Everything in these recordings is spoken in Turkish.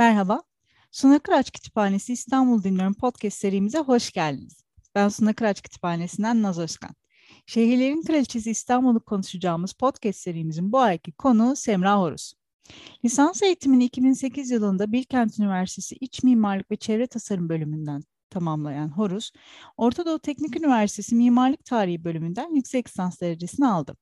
Merhaba, Suna Kıraç Kütüphanesi İstanbul Dinliyorum podcast serimize hoş geldiniz. Ben Suna Kıraç Kütüphanesi'nden Naz Özkan. Şehirlerin Kraliçesi İstanbul'u konuşacağımız podcast serimizin bu ayki konu Semra Horus. Lisans eğitimini 2008 yılında Bilkent Üniversitesi İç Mimarlık ve Çevre Tasarım bölümünden tamamlayan Horus, Orta Doğu Teknik Üniversitesi Mimarlık Tarihi bölümünden yüksek lisans derecesini aldı.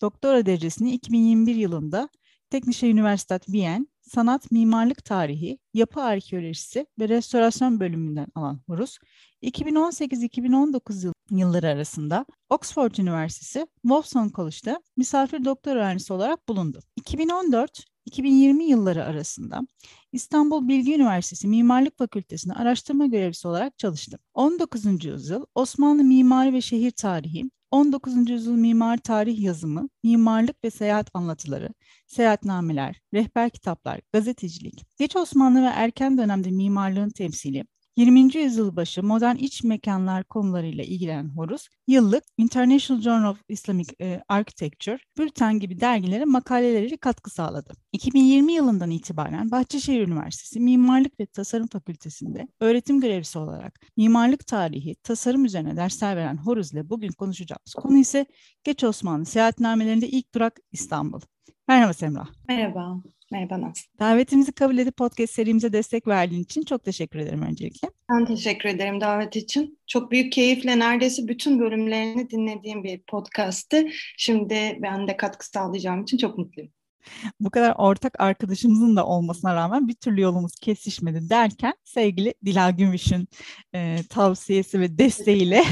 Doktora derecesini 2021 yılında Teknische Universität Wien Sanat Mimarlık Tarihi, Yapı Arkeolojisi ve Restorasyon bölümünden alan Horus, 2018-2019 yılları arasında Oxford Üniversitesi Wolfson College'da misafir doktor öğrencisi olarak bulundu. 2014-2020 yılları arasında İstanbul Bilgi Üniversitesi Mimarlık Fakültesi'nde araştırma görevlisi olarak çalıştı. 19. yüzyıl Osmanlı mimari ve şehir tarihi, 19. yüzyıl mimar tarih yazımı, mimarlık ve seyahat anlatıları, seyahatnameler, rehber kitaplar, gazetecilik, geç Osmanlı ve erken dönemde mimarlığın temsili, 20. yüzyıl başı modern iç mekanlar konularıyla ilgilenen Horus, yıllık International Journal of Islamic e, Architecture, Bülten gibi dergilere makaleleriyle katkı sağladı. 2020 yılından itibaren Bahçeşehir Üniversitesi Mimarlık ve Tasarım Fakültesi'nde öğretim görevlisi olarak mimarlık tarihi, tasarım üzerine dersler veren Horus ile bugün konuşacağımız konu ise Geç Osmanlı seyahatnamelerinde ilk durak İstanbul. Merhaba Semra. Merhaba. Merhaba Naz. Davetimizi kabul edip podcast serimize destek verdiğin için çok teşekkür ederim öncelikle. Ben teşekkür ederim davet için. Çok büyük keyifle neredeyse bütün bölümlerini dinlediğim bir podcast'tı. Şimdi ben de katkı sağlayacağım için çok mutluyum. Bu kadar ortak arkadaşımızın da olmasına rağmen bir türlü yolumuz kesişmedi derken sevgili Dila Gümüş'ün e, tavsiyesi ve desteğiyle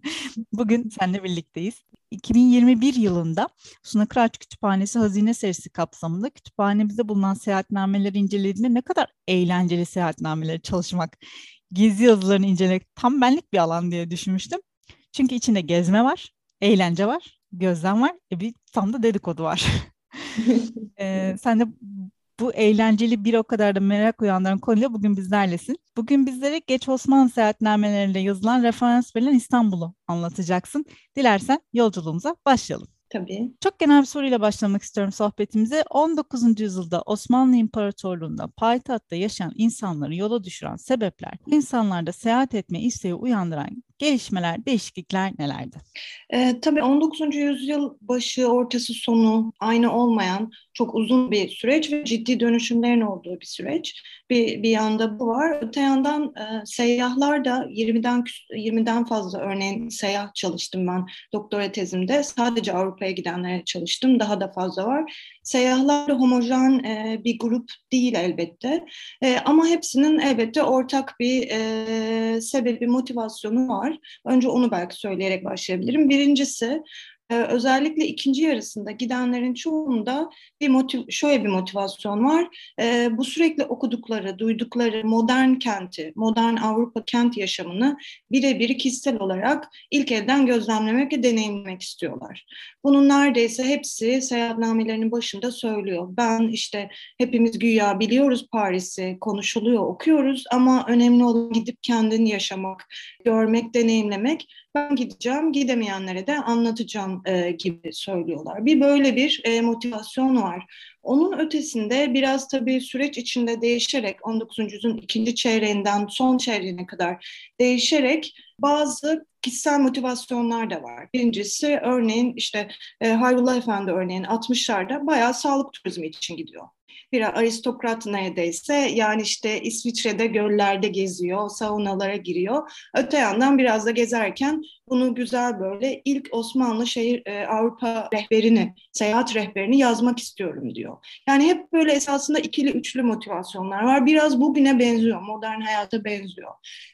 bugün seninle birlikteyiz. 2021 yılında Suna Kıraç Kütüphanesi Hazine serisi kapsamında kütüphanemizde bulunan seyahatnameleri incelediğinde ne kadar eğlenceli seyahatnameleri çalışmak, gezi yazılarını incelemek tam benlik bir alan diye düşünmüştüm. Çünkü içinde gezme var, eğlence var, gözlem var, e bir tam da dedikodu var. ee, sen de bu eğlenceli bir o kadar da merak uyandıran konuyla bugün bizlerlesin. Bugün bizlere Geç Osmanlı seyahatnamelerinde yazılan referans verilen İstanbul'u anlatacaksın. Dilersen yolculuğumuza başlayalım. Tabii. Çok genel bir soruyla başlamak istiyorum sohbetimize. 19. yüzyılda Osmanlı İmparatorluğu'nda payitahtta yaşayan insanları yola düşüren sebepler, insanlarda seyahat etme isteği uyandıran gelişmeler, değişiklikler nelerdi? E, tabii 19. yüzyıl başı, ortası, sonu aynı olmayan çok uzun bir süreç ve ciddi dönüşümlerin olduğu bir süreç. Bir, bir yanda bu var. Öte yandan e, seyyahlar da 20'den 20'den fazla örneğin seyyah çalıştım ben doktora tezimde. Sadece Avrupa'ya gidenlere çalıştım. Daha da fazla var. Seyyahlar da homojen e, bir grup değil elbette. E, ama hepsinin elbette ortak bir e, sebebi, motivasyonu var. Önce onu belki söyleyerek başlayabilirim. Birincisi özellikle ikinci yarısında gidenlerin çoğunda bir motiv şöyle bir motivasyon var. Ee, bu sürekli okudukları, duydukları modern kenti, modern Avrupa kent yaşamını birebir kişisel olarak ilk elden gözlemlemek ve deneyimlemek istiyorlar. Bunun neredeyse hepsi seyahatnamelerinin başında söylüyor. Ben işte hepimiz güya biliyoruz Paris'i, konuşuluyor, okuyoruz ama önemli olan gidip kendini yaşamak, görmek, deneyimlemek ben gideceğim, gidemeyenlere de anlatacağım e, gibi söylüyorlar. Bir böyle bir e, motivasyon var. Onun ötesinde biraz tabii süreç içinde değişerek 19. yüzyılın ikinci çeyreğinden son çeyreğine kadar değişerek bazı kişisel motivasyonlar da var. Birincisi örneğin işte e, Hayrullah Efendi örneğin 60'larda bayağı sağlık turizmi için gidiyor bir aristokrat neredeyse yani işte İsviçre'de göllerde geziyor, saunalara giriyor. Öte yandan biraz da gezerken bunu güzel böyle ilk Osmanlı şehir e, Avrupa rehberini, seyahat rehberini yazmak istiyorum diyor. Yani hep böyle esasında ikili üçlü motivasyonlar var. Biraz bugüne benziyor, modern hayata benziyor.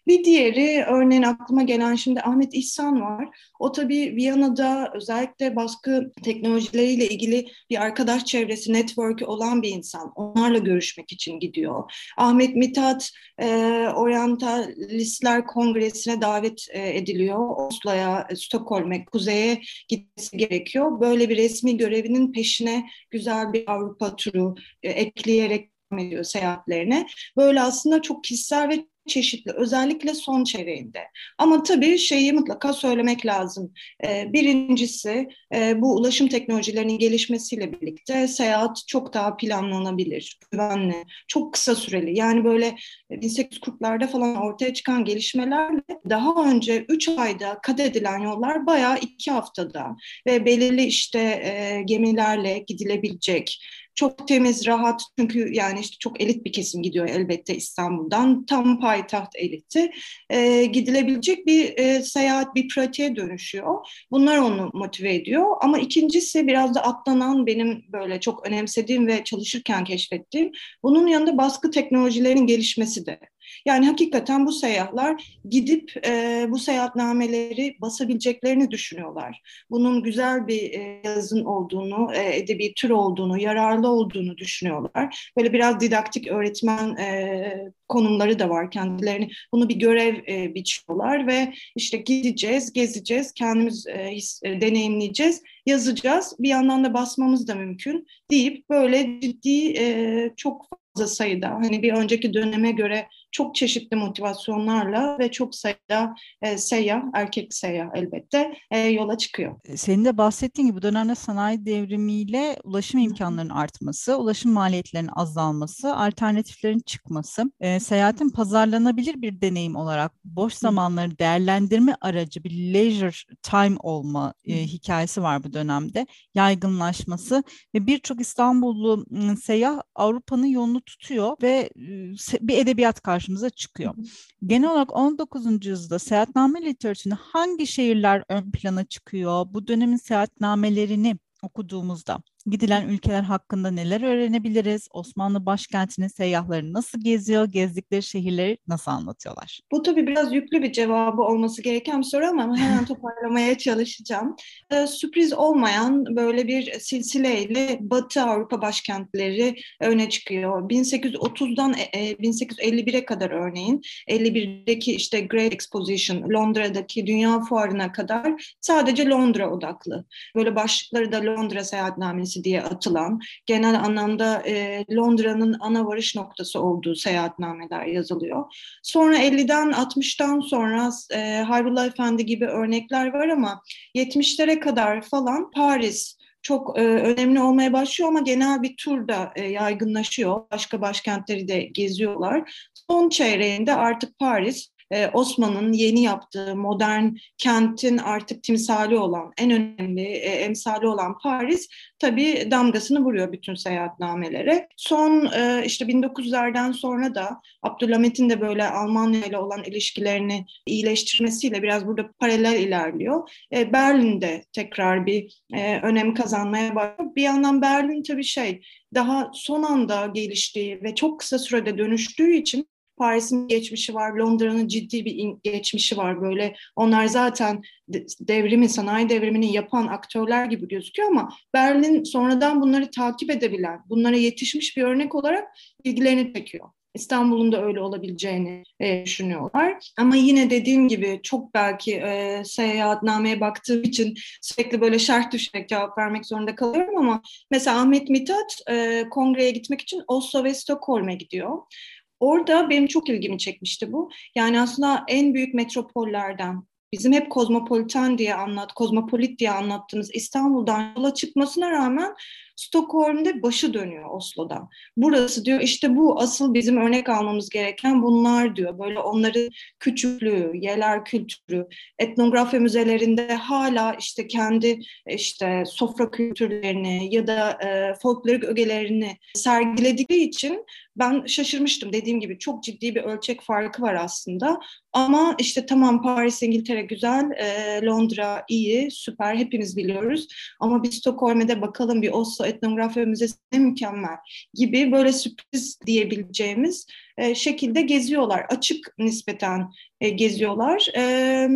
Bir diğeri örneğin aklıma gelen şimdi Ahmet İhsan var. O tabii Viyana'da özellikle baskı teknolojileriyle ilgili bir arkadaş çevresi, network'ü olan bir insan. Onlarla görüşmek için gidiyor. Ahmet Mithat e, Orientalistler Kongresi'ne davet e, ediliyor. Oslo'ya, e, Stockholm'e, kuzeye gitmesi gerekiyor. Böyle bir resmi görevinin peşine güzel bir Avrupa turu e, ekleyerek ediyor seyahatlerine. Böyle aslında çok kişisel ve çeşitli özellikle son çeyreğinde. Ama tabii şeyi mutlaka söylemek lazım. E, birincisi e, bu ulaşım teknolojilerinin gelişmesiyle birlikte seyahat çok daha planlanabilir, güvenli, çok kısa süreli. Yani böyle 1840'larda falan ortaya çıkan gelişmelerle daha önce 3 ayda kat edilen yollar bayağı 2 haftada ve belirli işte e, gemilerle gidilebilecek çok temiz, rahat çünkü yani işte çok elit bir kesim gidiyor elbette İstanbul'dan. Tam payitaht eliti. E, gidilebilecek bir e, seyahat, bir pratiğe dönüşüyor. Bunlar onu motive ediyor. Ama ikincisi biraz da atlanan benim böyle çok önemsediğim ve çalışırken keşfettiğim bunun yanında baskı teknolojilerinin gelişmesi de. Yani hakikaten bu seyyahlar gidip e, bu seyahatnameleri basabileceklerini düşünüyorlar. Bunun güzel bir e, yazın olduğunu, e, edebi tür olduğunu, yararlı olduğunu düşünüyorlar. Böyle biraz didaktik öğretmen e, konumları da var kendilerini. Bunu bir görev e, biçiyorlar ve işte gideceğiz, gezeceğiz, kendimiz e, his, e, deneyimleyeceğiz, yazacağız. Bir yandan da basmamız da mümkün deyip böyle ciddi e, çok fazla sayıda hani bir önceki döneme göre çok çeşitli motivasyonlarla ve çok sayıda e, seyyah, erkek seyyah elbette e, yola çıkıyor. E, senin de bahsettiğin gibi bu dönemde sanayi devrimiyle ulaşım imkanlarının artması, ulaşım maliyetlerinin azalması, alternatiflerin çıkması, e, seyahatin pazarlanabilir bir deneyim olarak boş zamanları değerlendirme aracı bir leisure time olma e, hikayesi var bu dönemde. Yaygınlaşması ve birçok İstanbullu seyyah Avrupa'nın yolunu tutuyor ve bir edebiyat karşı karşımıza çıkıyor. Genel olarak 19. yüzyılda seyahatname literatüründe hangi şehirler ön plana çıkıyor? Bu dönemin seyahatnamelerini okuduğumuzda gidilen ülkeler hakkında neler öğrenebiliriz? Osmanlı başkentinin seyyahları nasıl geziyor? Gezdikleri şehirleri nasıl anlatıyorlar? Bu tabii biraz yüklü bir cevabı olması gereken bir soru ama hemen toparlamaya çalışacağım. Ee, sürpriz olmayan böyle bir silsileyle Batı Avrupa başkentleri öne çıkıyor. 1830'dan e, 1851'e e, kadar örneğin 51'deki işte Great Exposition Londra'daki Dünya Fuarı'na kadar sadece Londra odaklı. Böyle başlıkları da Londra seyahatnamesi Hastanesi diye atılan, genel anlamda e, Londra'nın ana varış noktası olduğu seyahatnameler yazılıyor. Sonra 50'den 60'tan sonra e, Hayrullah Efendi gibi örnekler var ama 70'lere kadar falan Paris, çok e, önemli olmaya başlıyor ama genel bir tur da e, yaygınlaşıyor. Başka başkentleri de geziyorlar. Son çeyreğinde artık Paris e, Osman'ın yeni yaptığı modern kentin artık timsali olan, en önemli e, emsali olan Paris tabii damgasını vuruyor bütün seyahatnamelere. Son e, işte 1900'lerden sonra da Abdülhamit'in de böyle Almanya ile olan ilişkilerini iyileştirmesiyle biraz burada paralel ilerliyor. E, Berlin'de tekrar bir e, önem kazanmaya başlıyor. Bir yandan Berlin tabii şey daha son anda geliştiği ve çok kısa sürede dönüştüğü için Paris'in geçmişi var, Londra'nın ciddi bir geçmişi var böyle. Onlar zaten devrimi, sanayi devrimini yapan aktörler gibi gözüküyor ama Berlin sonradan bunları takip edebilen, bunlara yetişmiş bir örnek olarak ilgilerini çekiyor. İstanbul'un da öyle olabileceğini e, düşünüyorlar. Ama yine dediğim gibi çok belki e, seyahatnameye baktığım için sürekli böyle şerh düşerek cevap vermek zorunda kalıyorum ama mesela Ahmet Mithat e, kongreye gitmek için Oslo ve Stockholm'e gidiyor. Orada benim çok ilgimi çekmişti bu. Yani aslında en büyük metropollerden bizim hep kozmopolitan diye anlat, kozmopolit diye anlattığımız İstanbul'dan yola çıkmasına rağmen Stockholm'de başı dönüyor Oslo'da. Burası diyor işte bu asıl bizim örnek almamız gereken bunlar diyor. Böyle onların küçüklüğü, yerler kültürü, etnografya müzelerinde hala işte kendi işte sofra kültürlerini ya da e, folklorik ögelerini sergiledikleri için ben şaşırmıştım. Dediğim gibi çok ciddi bir ölçek farkı var aslında. Ama işte tamam Paris, İngiltere güzel, e, Londra iyi, süper hepimiz biliyoruz. Ama bir Stockholm'e bakalım bir Oslo etnografya müzesine mükemmel gibi böyle sürpriz diyebileceğimiz e, şekilde geziyorlar. Açık nispeten e, geziyorlar. E,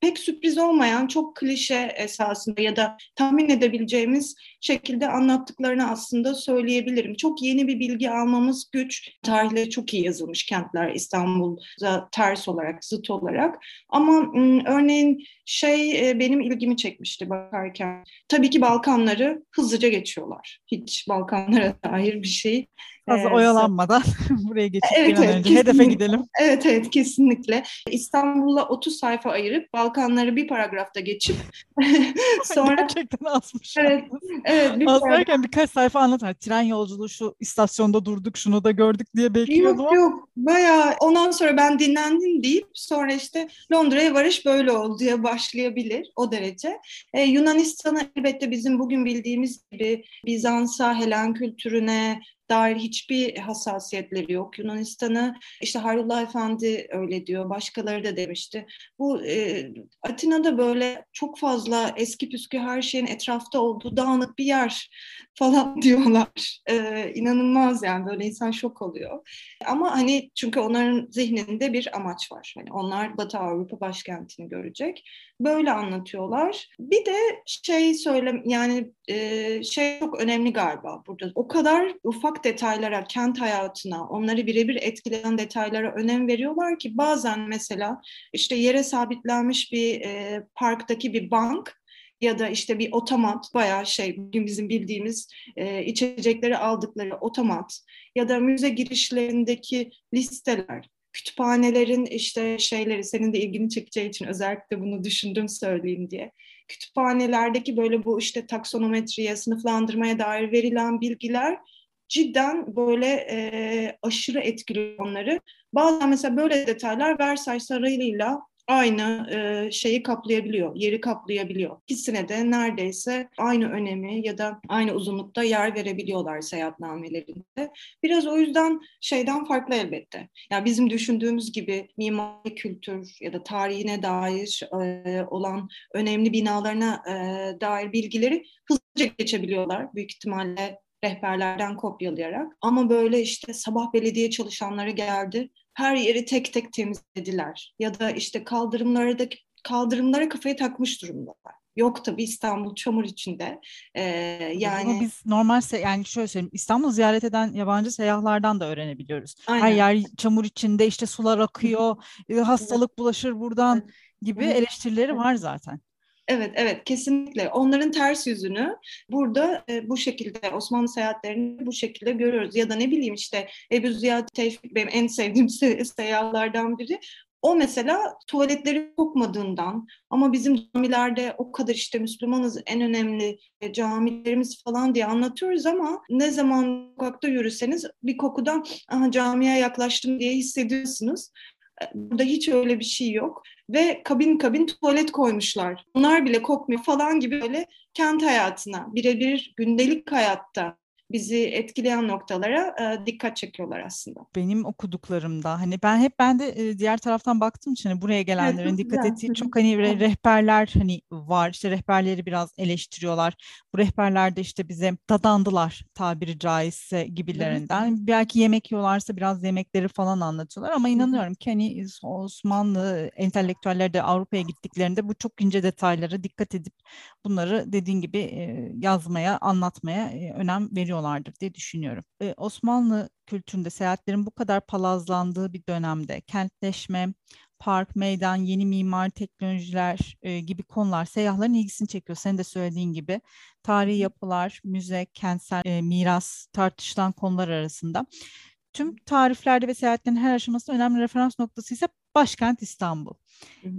pek sürpriz olmayan çok klişe esasında ya da tahmin edebileceğimiz şekilde anlattıklarını aslında söyleyebilirim. Çok yeni bir bilgi almamız güç. Tarihleri çok iyi yazılmış kentler İstanbul'da ters olarak, zıt olarak. Ama örneğin şey e, benim ilgimi çekmişti bakarken. Tabii ki Balkanları hızlıca geçiyorlar. Hiç Balkanlara dair bir şey Fazla ee, oyalanmadan buraya geçip evet, evet, önce hedefe gidelim. Evet evet kesinlikle. İstanbul'a 30 sayfa ayırıp Balkanları bir paragrafta geçip sonra... Gerçekten azmış. Evet. evet bir Az derken birkaç sayfa anlatar. Tren yolculuğu şu istasyonda durduk şunu da gördük diye bekliyordum. Yok yok bayağı ondan sonra ben dinlendim deyip sonra işte Londra'ya varış böyle oldu diye başlayabilir o derece. Ee, Yunanistan'a elbette bizim bugün bildiğimiz gibi Bizans'a, Helen kültürüne, dair hiçbir hassasiyetleri yok. Yunanistan'ı işte Hayrullah Efendi öyle diyor, başkaları da demişti. Bu e, Atina'da böyle çok fazla eski püskü her şeyin etrafta olduğu dağınık bir yer falan diyorlar. E, inanılmaz yani böyle insan şok oluyor. Ama hani çünkü onların zihninde bir amaç var. Hani onlar Batı Avrupa başkentini görecek. Böyle anlatıyorlar. Bir de şey söyle yani e, şey çok önemli galiba burada. O kadar ufak detaylara, kent hayatına, onları birebir etkileyen detaylara önem veriyorlar ki bazen mesela işte yere sabitlenmiş bir e, parktaki bir bank ya da işte bir otomat bayağı şey bugün bizim bildiğimiz e, içecekleri aldıkları otomat ya da müze girişlerindeki listeler kütüphanelerin işte şeyleri senin de ilgini çekeceği için özellikle bunu düşündüm söyleyeyim diye. Kütüphanelerdeki böyle bu işte taksonometriye, sınıflandırmaya dair verilen bilgiler cidden böyle e, aşırı etkiliyor onları. Bazen mesela böyle detaylar Versailles Sarayı'yla aynı e, şeyi kaplayabiliyor, yeri kaplayabiliyor. İkisine de neredeyse aynı önemi ya da aynı uzunlukta yer verebiliyorlar seyahatnamelerinde. Biraz o yüzden şeyden farklı elbette. Yani bizim düşündüğümüz gibi mimari kültür ya da tarihine dair e, olan önemli binalarına e, dair bilgileri hızlıca geçebiliyorlar. Büyük ihtimalle rehberlerden kopyalayarak. Ama böyle işte sabah belediye çalışanları geldi her yeri tek tek temizlediler. Ya da işte kaldırımlara da kaldırımlara kafayı takmış durumdalar. Yok tabii İstanbul çamur içinde. Ee, yani Bunu biz normal yani şöyle söyleyeyim İstanbul ziyaret eden yabancı seyyahlardan da öğrenebiliyoruz. Aynen. Her yer çamur içinde işte sular akıyor, hastalık bulaşır buradan gibi eleştirileri var zaten. Evet, evet kesinlikle. Onların ters yüzünü burada e, bu şekilde Osmanlı seyahatlerini bu şekilde görüyoruz. Ya da ne bileyim işte Ebu Ziyad Tevfik benim en sevdiğim se- seyyahlardan biri. O mesela tuvaletleri kokmadığından ama bizim camilerde o kadar işte Müslümanız en önemli e, camilerimiz falan diye anlatıyoruz ama ne zaman sokakta yürüseniz bir kokudan Aha, camiye yaklaştım diye hissediyorsunuz. Burada hiç öyle bir şey yok. Ve kabin kabin tuvalet koymuşlar. Bunlar bile kokmuyor falan gibi böyle kent hayatına, birebir gündelik hayatta bizi etkileyen noktalara e, dikkat çekiyorlar aslında. Benim okuduklarımda hani ben hep ben de e, diğer taraftan baktığım için hani buraya gelenlerin evet, dikkat ettiği çok hani re- rehberler hani var işte rehberleri biraz eleştiriyorlar. Bu rehberlerde işte bize dadandılar tabiri caizse gibilerinden. Evet. Belki yemek yiyorlarsa biraz yemekleri falan anlatıyorlar ama inanıyorum ki hani Osmanlı entelektüeller de Avrupa'ya gittiklerinde bu çok ince detaylara dikkat edip bunları dediğin gibi e, yazmaya, anlatmaya e, önem veriyor kullanıyorlardır diye düşünüyorum. Ee, Osmanlı kültüründe seyahatlerin bu kadar palazlandığı bir dönemde kentleşme, park, meydan, yeni mimari teknolojiler e, gibi konular seyyahların ilgisini çekiyor. Senin de söylediğin gibi tarihi yapılar, müze, kentsel e, miras tartışılan konular arasında. Tüm tariflerde ve seyahatlerin her aşamasında önemli referans noktası ise başkent İstanbul.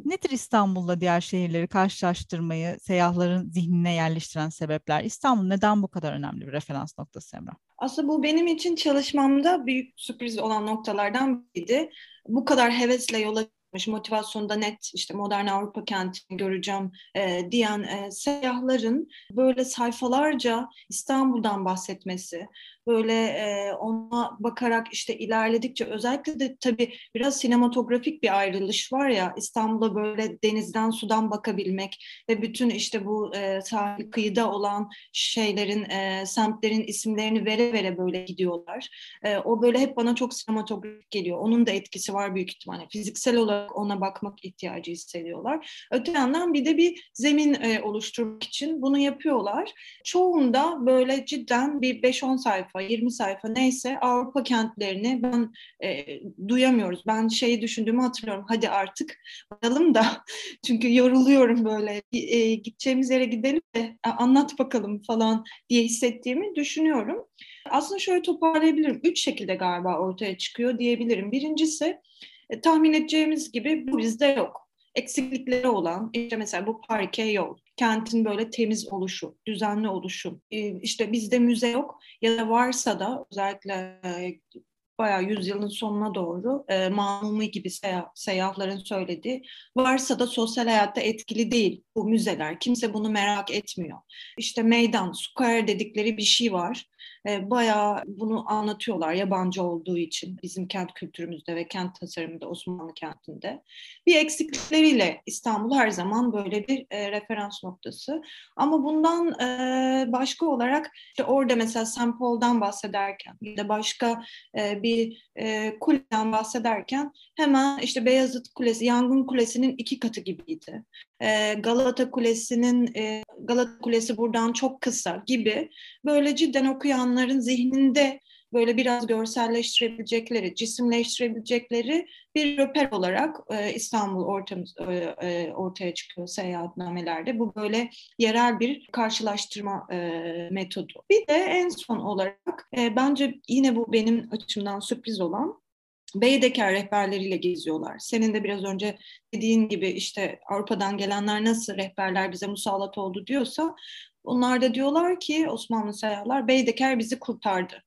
Nedir İstanbul'la diğer şehirleri karşılaştırmayı seyyahların zihnine yerleştiren sebepler? İstanbul neden bu kadar önemli bir referans noktası Emrah? Aslında bu benim için çalışmamda büyük sürpriz olan noktalardan biriydi. Bu kadar hevesle yola motivasyonda net işte modern Avrupa kentini göreceğim e, diyen e, seyyahların böyle sayfalarca İstanbul'dan bahsetmesi, böyle e, ona bakarak işte ilerledikçe özellikle de tabii biraz sinematografik bir ayrılış var ya İstanbul'a böyle denizden sudan bakabilmek ve bütün işte bu e, sahil kıyıda olan şeylerin e, semtlerin isimlerini vere vere böyle gidiyorlar. E, o böyle hep bana çok sinematografik geliyor. Onun da etkisi var büyük ihtimalle. Fiziksel olarak olarak ona bakmak ihtiyacı hissediyorlar. Öte yandan bir de bir zemin e, oluşturmak için bunu yapıyorlar. Çoğunda böyle cidden bir 5-10 sayfa, 20 sayfa neyse Avrupa kentlerini ben e, duyamıyoruz. Ben şeyi düşündüğümü hatırlıyorum. Hadi artık varalım da çünkü yoruluyorum böyle. E, gideceğimiz yere gidelim de anlat bakalım falan diye hissettiğimi düşünüyorum. Aslında şöyle toparlayabilirim. Üç şekilde galiba ortaya çıkıyor diyebilirim. Birincisi e, tahmin edeceğimiz gibi bu bizde yok. Eksiklikleri olan işte mesela bu parke yol, kentin böyle temiz oluşu, düzenli oluşu. E, işte bizde müze yok ya da varsa da özellikle e, bayağı yüzyılın sonuna doğru e, Mamumi gibi seyah, seyyahların söylediği varsa da sosyal hayatta etkili değil bu müzeler. Kimse bunu merak etmiyor. İşte meydan, square dedikleri bir şey var e, bayağı bunu anlatıyorlar yabancı olduğu için bizim kent kültürümüzde ve kent tasarımında Osmanlı kentinde. Bir eksiklikleriyle İstanbul her zaman böyle bir e, referans noktası. Ama bundan e, başka olarak işte orada mesela St. Paul'dan bahsederken ya da başka e, bir e, kuleden bahsederken hemen işte Beyazıt Kulesi, Yangın Kulesi'nin iki katı gibiydi. E, Galata Kulesi'nin e, Galata Kulesi buradan çok kısa gibi böyle cidden okuyanların zihninde böyle biraz görselleştirebilecekleri, cisimleştirebilecekleri bir röper olarak e, İstanbul ortamız, e, e, ortaya çıkıyor seyahatnamelerde. Bu böyle yerel bir karşılaştırma e, metodu. Bir de en son olarak e, bence yine bu benim açımdan sürpriz olan Beydeker rehberleriyle geziyorlar. Senin de biraz önce dediğin gibi işte Avrupa'dan gelenler nasıl rehberler bize musallat oldu diyorsa onlar da diyorlar ki Osmanlı seyyahlar Beydeker bizi kurtardı.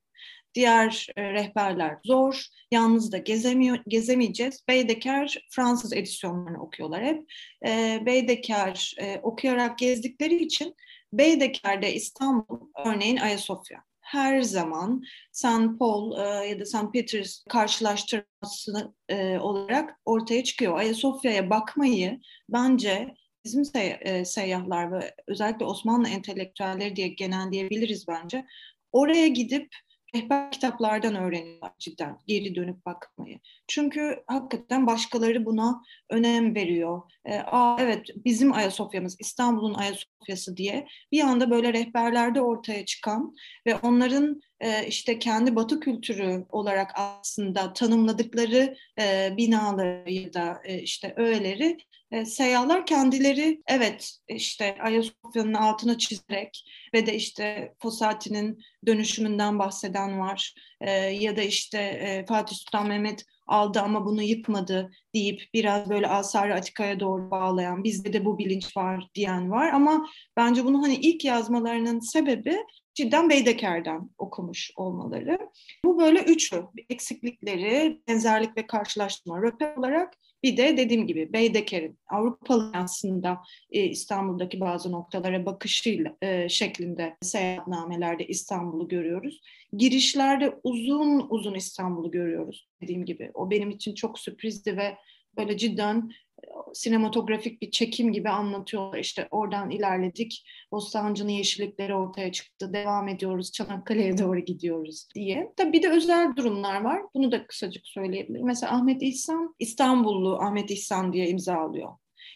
Diğer e, rehberler zor, yalnız da gezemiyor, gezemeyeceğiz. Beydeker Fransız edisyonlarını okuyorlar hep. E, Beydeker e, okuyarak gezdikleri için Beydeker'de İstanbul örneğin Ayasofya her zaman St. Paul e, ya da St. Peter's karşılaştırması e, olarak ortaya çıkıyor. Ayasofya'ya bakmayı bence bizim e, seyyahlar ve özellikle Osmanlı entelektüelleri diye genelleyebiliriz bence. Oraya gidip rehber kitaplardan öğreniyorlar cidden geri dönüp bakmayı. Çünkü hakikaten başkaları buna önem veriyor. E, Aa, evet bizim Ayasofya'mız İstanbul'un Ayasofya'sı diye bir anda böyle rehberlerde ortaya çıkan ve onların e, işte kendi batı kültürü olarak aslında tanımladıkları e, binaları ya da e, işte öğeleri e, seyyahlar kendileri evet işte Ayasofya'nın altına çizerek ve de işte Fosati'nin dönüşümünden bahseden var e, ya da işte e, Fatih Sultan Mehmet aldı ama bunu yıkmadı deyip biraz böyle Asar-ı Atika'ya doğru bağlayan bizde de bu bilinç var diyen var ama bence bunu hani ilk yazmalarının sebebi cidden Beydeker'den okumuş olmaları. Bu böyle üçü eksiklikleri, benzerlik ve karşılaştırma röper olarak bir de dediğim gibi Beydeker'in Avrupalı aslında e, İstanbul'daki bazı noktalara bakışıyla e, şeklinde seyahatnamelerde İstanbul'u görüyoruz. Girişlerde uzun uzun İstanbul'u görüyoruz dediğim gibi. O benim için çok sürprizdi ve böyle cidden sinematografik bir çekim gibi anlatıyorlar. İşte oradan ilerledik, Bostancı'nın yeşillikleri ortaya çıktı, devam ediyoruz, Çanakkale'ye doğru gidiyoruz diye. Tabii bir de özel durumlar var. Bunu da kısacık söyleyebilirim. Mesela Ahmet İhsan, İstanbullu Ahmet İhsan diye imza alıyor.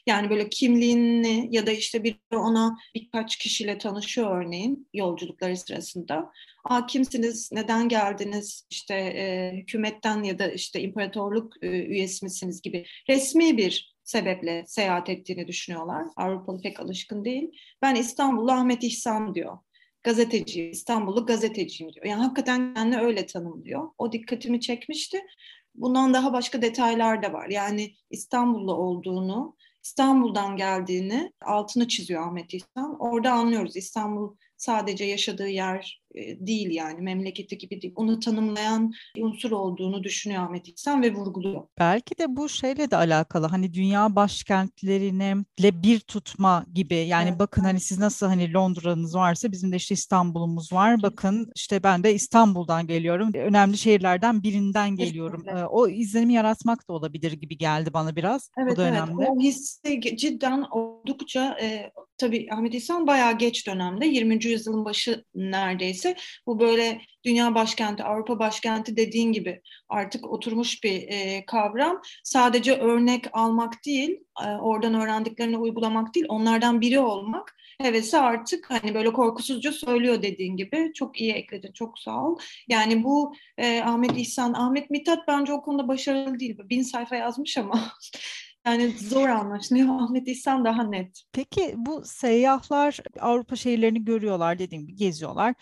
Yani böyle kimliğini ya da işte bir ona birkaç kişiyle tanışıyor örneğin yolculukları sırasında. Aa kimsiniz, neden geldiniz, işte e, hükümetten ya da işte imparatorluk e, üyesi misiniz gibi resmi bir sebeple seyahat ettiğini düşünüyorlar. Avrupalı pek alışkın değil. Ben İstanbullu Ahmet İhsan diyor. Gazeteci, İstanbullu gazeteciyim diyor. Yani hakikaten kendini öyle tanımlıyor. O dikkatimi çekmişti. Bundan daha başka detaylar da var. Yani İstanbullu olduğunu, İstanbul'dan geldiğini altını çiziyor Ahmet İhsan. Orada anlıyoruz İstanbul sadece yaşadığı yer değil yani memleketi gibi değil. Onu tanımlayan unsur olduğunu düşünüyor Ahmet İhsan ve vurguluyor. Belki de bu şeyle de alakalı hani dünya başkentlerine bir tutma gibi yani evet. bakın hani siz nasıl hani Londra'nız varsa bizim de işte İstanbul'umuz var. Bakın işte ben de İstanbul'dan geliyorum. Önemli şehirlerden birinden geliyorum. Evet. O izlenimi yaratmak da olabilir gibi geldi bana biraz evet, o dönemde. Evet o hissi cidden oldukça e, tabii Ahmet İhsan bayağı geç dönemde 20. yüzyılın başı neredeyse bu böyle dünya başkenti, Avrupa başkenti dediğin gibi artık oturmuş bir e, kavram. Sadece örnek almak değil, e, oradan öğrendiklerini uygulamak değil, onlardan biri olmak hevesi artık hani böyle korkusuzca söylüyor dediğin gibi. Çok iyi ekledin, çok sağ ol. Yani bu e, Ahmet İhsan, Ahmet Mithat bence o konuda başarılı değil. Bin sayfa yazmış ama Yani zor anlaşılıyor. Ahmet İhsan daha net. Peki bu seyyahlar Avrupa şehirlerini görüyorlar dediğim gibi geziyorlar.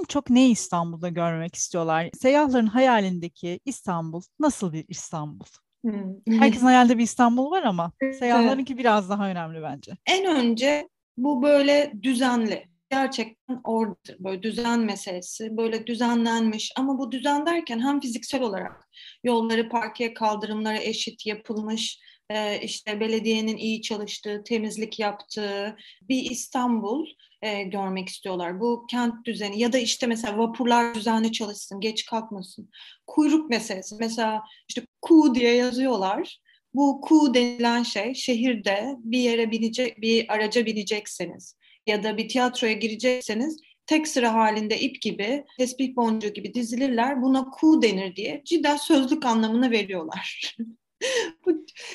En çok ne İstanbul'da görmek istiyorlar? Seyyahların hayalindeki İstanbul nasıl bir İstanbul? Hmm. Herkesin hayalinde bir İstanbul var ama seyyahlarınki biraz daha önemli bence. En önce bu böyle düzenli. Gerçekten order, böyle düzen meselesi, böyle düzenlenmiş ama bu düzen derken hem fiziksel olarak yolları, parke kaldırımları eşit yapılmış, e, işte belediyenin iyi çalıştığı, temizlik yaptığı bir İstanbul e, görmek istiyorlar. Bu kent düzeni ya da işte mesela vapurlar düzenli çalışsın, geç kalkmasın. Kuyruk meselesi. Mesela işte ku diye yazıyorlar. Bu ku denilen şey şehirde bir yere binecek, bir araca binecekseniz ya da bir tiyatroya girecekseniz tek sıra halinde ip gibi, tespih boncuğu gibi dizilirler. Buna ku denir diye cidden sözlük anlamını veriyorlar.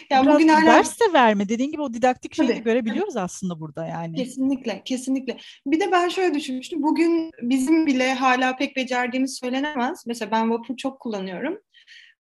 ya Biraz bugün hala... ders de verme. Dediğin gibi o didaktik şeyi de görebiliyoruz aslında burada yani. Kesinlikle, kesinlikle. Bir de ben şöyle düşünmüştüm. Bugün bizim bile hala pek becerdiğimiz söylenemez. Mesela ben vapur çok kullanıyorum.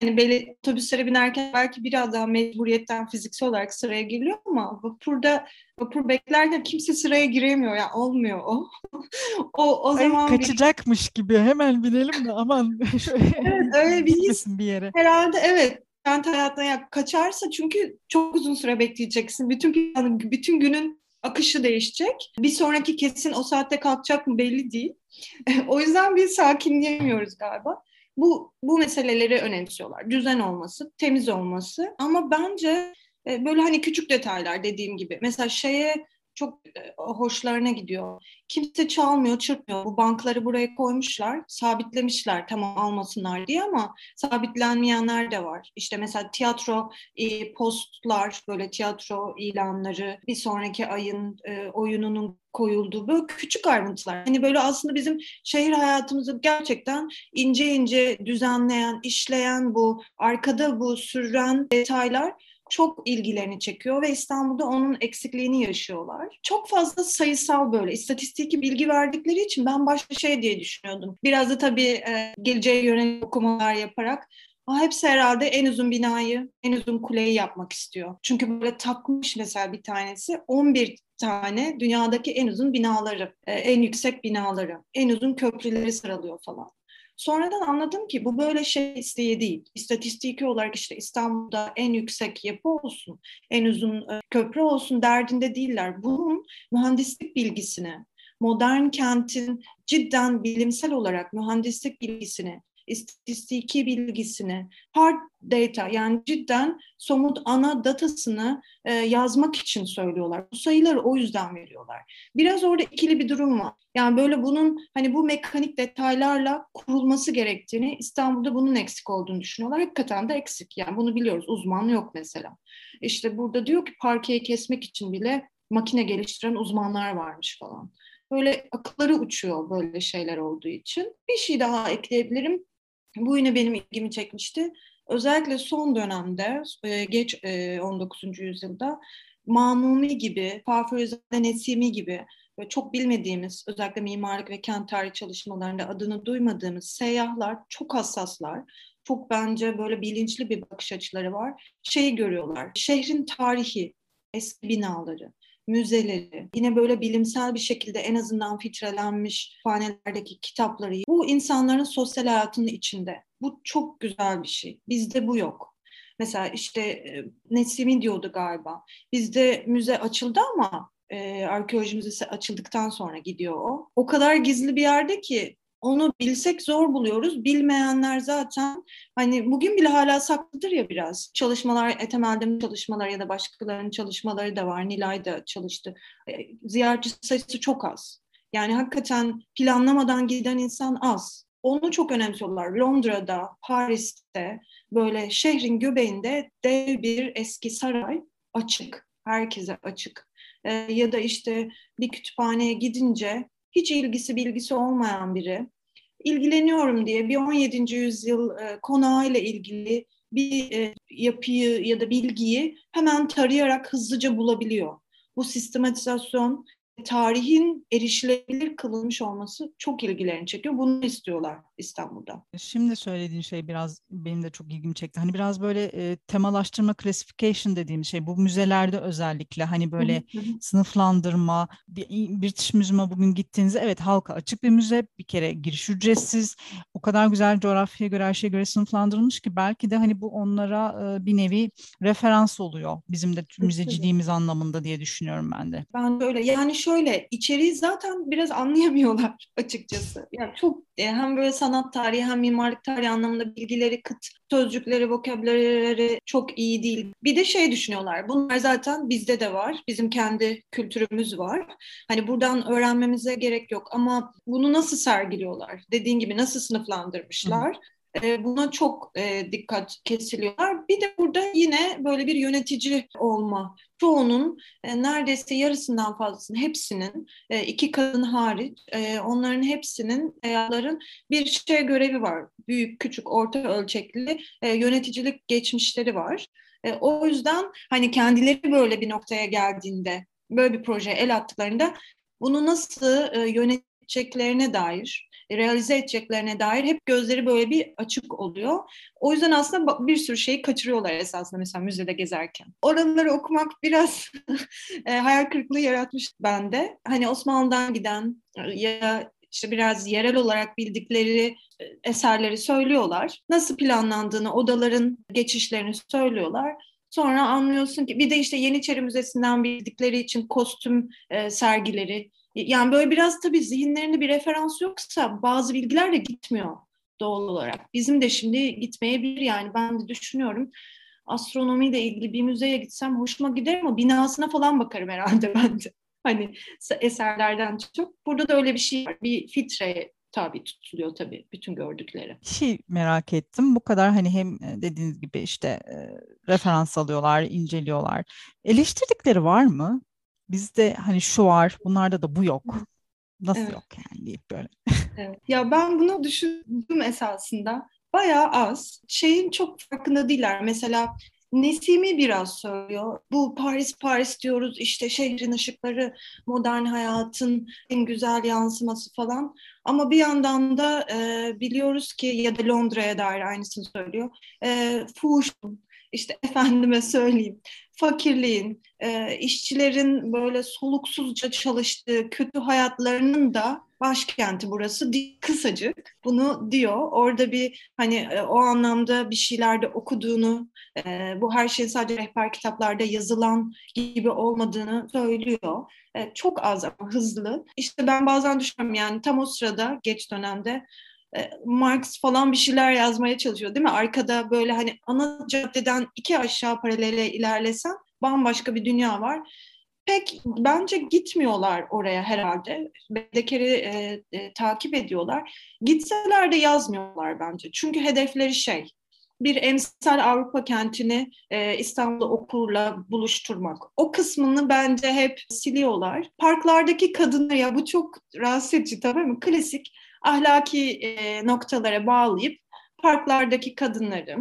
Hani böyle otobüslere binerken belki biraz daha mecburiyetten fiziksel olarak sıraya giriliyor ama vapurda vapur beklerken kimse sıraya giremiyor. Yani olmuyor o. o o zaman kaçacakmış bir... gibi hemen binelim de aman evet, öyle bir his. bir yere. Herhalde evet kent hayatına ya kaçarsa çünkü çok uzun süre bekleyeceksin. Bütün planın, bütün günün akışı değişecek. Bir sonraki kesin o saatte kalkacak mı belli değil. o yüzden biz sakinleyemiyoruz galiba. Bu, bu meseleleri önemsiyorlar. Düzen olması, temiz olması. Ama bence e, böyle hani küçük detaylar dediğim gibi. Mesela şeye çok e, hoşlarına gidiyor. Kimse çalmıyor, çırpmıyor. Bu bankları buraya koymuşlar, sabitlemişler tamam almasınlar diye ama sabitlenmeyenler de var. İşte mesela tiyatro e, postlar, böyle tiyatro ilanları, bir sonraki ayın e, oyununun koyulduğu böyle küçük ayrıntılar. Hani böyle aslında bizim şehir hayatımızı gerçekten ince ince düzenleyen, işleyen bu, arkada bu süren detaylar çok ilgilerini çekiyor ve İstanbul'da onun eksikliğini yaşıyorlar. Çok fazla sayısal böyle istatistiki bilgi verdikleri için ben başka şey diye düşünüyordum. Biraz da tabii e, geleceğe yönelik okumalar yaparak Aa, hepsi herhalde en uzun binayı, en uzun kuleyi yapmak istiyor. Çünkü böyle takmış mesela bir tanesi 11 tane dünyadaki en uzun binaları, e, en yüksek binaları, en uzun köprüleri sıralıyor falan. Sonradan anladım ki bu böyle şey isteği değil. İstatistiki olarak işte İstanbul'da en yüksek yapı olsun, en uzun e, köprü olsun derdinde değiller. Bunun mühendislik bilgisini, modern kentin cidden bilimsel olarak mühendislik bilgisini, istatistiki bilgisini, hard data yani cidden somut ana datasını e, yazmak için söylüyorlar. Bu sayıları o yüzden veriyorlar. Biraz orada ikili bir durum var. Yani böyle bunun hani bu mekanik detaylarla kurulması gerektiğini, İstanbul'da bunun eksik olduğunu düşünüyorlar. Hakikaten de eksik. Yani bunu biliyoruz. Uzman yok mesela. İşte burada diyor ki parkeyi kesmek için bile makine geliştiren uzmanlar varmış falan. Böyle akılları uçuyor böyle şeyler olduğu için. Bir şey daha ekleyebilirim. Bu yine benim ilgimi çekmişti. Özellikle son dönemde, e, geç 19. E, yüzyılda Mamumi gibi, Fafiruzade Nesimi gibi ve çok bilmediğimiz, özellikle mimarlık ve kent tarihi çalışmalarında adını duymadığımız seyyahlar çok hassaslar. Çok bence böyle bilinçli bir bakış açıları var. Şeyi görüyorlar, şehrin tarihi, eski binaları, müzeleri, yine böyle bilimsel bir şekilde en azından filtrelenmiş kütüphanelerdeki kitapları, bu insanların sosyal hayatının içinde. Bu çok güzel bir şey. Bizde bu yok. Mesela işte e, Nesimi diyordu galiba. Bizde müze açıldı ama e, arkeoloji müzesi açıldıktan sonra gidiyor o. O kadar gizli bir yerde ki onu bilsek zor buluyoruz. Bilmeyenler zaten hani bugün bile hala saklıdır ya biraz. Çalışmalar, Etemel'de çalışmalar ya da başkalarının çalışmaları da var. Nilay da çalıştı. E, ziyaretçi sayısı çok az. Yani hakikaten planlamadan giden insan az. Onu çok önemsiyorlar. Londra'da, Paris'te böyle şehrin göbeğinde dev bir eski saray açık. Herkese açık. e, ya da işte bir kütüphaneye gidince hiç ilgisi bilgisi olmayan biri ilgileniyorum diye bir 17. yüzyıl e, konağıyla ilgili bir e, yapıyı ya da bilgiyi hemen tarayarak hızlıca bulabiliyor. Bu sistematizasyon tarihin erişilebilir kılınmış olması çok ilgilerini çekiyor. Bunu istiyorlar İstanbul'da. Şimdi söylediğin şey biraz benim de çok ilgimi çekti. Hani biraz böyle e, temalaştırma, classification dediğim şey bu müzelerde özellikle hani böyle sınıflandırma, bir, British Museum'a bugün gittiğinizde evet halka açık bir müze bir kere giriş ücretsiz. O kadar güzel coğrafyaya göre her şeye göre sınıflandırılmış ki belki de hani bu onlara e, bir nevi referans oluyor bizim de müzeciliğimiz anlamında diye düşünüyorum ben de. Ben böyle yani şöyle içeriği zaten biraz anlayamıyorlar açıkçası. Yani çok e, hem böyle sanat tarihi hem mimarlık tarihi anlamında bilgileri kıt, sözcükleri, vokabüleri çok iyi değil. Bir de şey düşünüyorlar. Bunlar zaten bizde de var. Bizim kendi kültürümüz var. Hani buradan öğrenmemize gerek yok ama bunu nasıl sergiliyorlar? Dediğin gibi nasıl sınıflandırmışlar? Hı e, buna çok e, dikkat kesiliyorlar. Bir de burada yine böyle bir yönetici olma. Çoğunun e, neredeyse yarısından fazlasının hepsinin iki kadın hariç onların hepsinin hayatların bir şey görevi var. Büyük, küçük, orta ölçekli yöneticilik geçmişleri var. O yüzden hani kendileri böyle bir noktaya geldiğinde böyle bir proje el attıklarında bunu nasıl yöneteceklerine dair realize edeceklerine dair hep gözleri böyle bir açık oluyor. O yüzden aslında bir sürü şeyi kaçırıyorlar esasında mesela müzede gezerken. Oraları okumak biraz e, hayal kırıklığı yaratmış bende. Hani Osmanlı'dan giden ya işte biraz yerel olarak bildikleri e, eserleri söylüyorlar. Nasıl planlandığını, odaların geçişlerini söylüyorlar. Sonra anlıyorsun ki bir de işte Yeniçeri Müzesi'nden bildikleri için kostüm e, sergileri yani böyle biraz tabii zihinlerinde bir referans yoksa bazı bilgiler de gitmiyor doğal olarak. Bizim de şimdi gitmeyebilir yani ben de düşünüyorum astronomiyle ilgili bir müzeye gitsem hoşuma gider ama binasına falan bakarım herhalde ben de. Hani eserlerden çok. Burada da öyle bir şey var. Bir filtre tabi tutuluyor tabii bütün gördükleri. Şey merak ettim. Bu kadar hani hem e, dediğiniz gibi işte e, referans alıyorlar, inceliyorlar. Eleştirdikleri var mı? Bizde hani şu var, bunlarda da bu yok. Nasıl evet. yok yani deyip böyle. evet. Ya ben bunu düşündüm esasında. Bayağı az. Şeyin çok farkında değiller. Mesela Nesimi biraz söylüyor. Bu Paris Paris diyoruz işte şehrin ışıkları, modern hayatın en güzel yansıması falan. Ama bir yandan da e, biliyoruz ki ya da Londra'ya dair aynısını söylüyor. E, fuhuşun, işte efendime söyleyeyim fakirliğin, e, işçilerin böyle soluksuzca çalıştığı kötü hayatlarının da başkenti burası kısacık bunu diyor. Orada bir hani e, o anlamda bir şeylerde okuduğunu, e, bu her şey sadece rehber kitaplarda yazılan gibi olmadığını söylüyor. Çok az ama hızlı. İşte ben bazen düşünüyorum yani tam o sırada geç dönemde Marx falan bir şeyler yazmaya çalışıyor değil mi? Arkada böyle hani ana caddeden iki aşağı paralele ilerlesen bambaşka bir dünya var. Pek bence gitmiyorlar oraya herhalde. Bedeker'i e, e, takip ediyorlar. Gitseler de yazmıyorlar bence. Çünkü hedefleri şey, bir emsal Avrupa kentini e, İstanbul okurla buluşturmak. O kısmını bence hep siliyorlar. Parklardaki kadınlar ya bu çok rahatsız edici tabii mi? Klasik ahlaki e, noktalara bağlayıp parklardaki kadınları,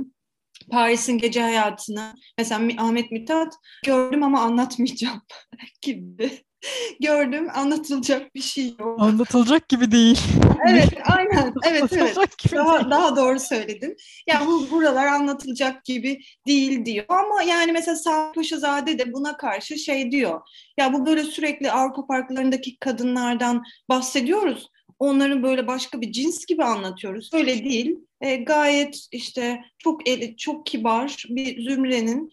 Paris'in gece hayatını mesela Ahmet Mithat gördüm ama anlatmayacağım gibi. gördüm anlatılacak bir şey yok. Anlatılacak gibi değil. evet aynen evet evet daha, daha doğru söyledin. Yani bu buralar anlatılacak gibi değil diyor ama yani mesela Sami Paşazade de buna karşı şey diyor. Ya bu böyle sürekli Avrupa parklarındaki kadınlardan bahsediyoruz onları böyle başka bir cins gibi anlatıyoruz. Öyle değil. E, gayet işte çok eli, çok kibar bir zümrenin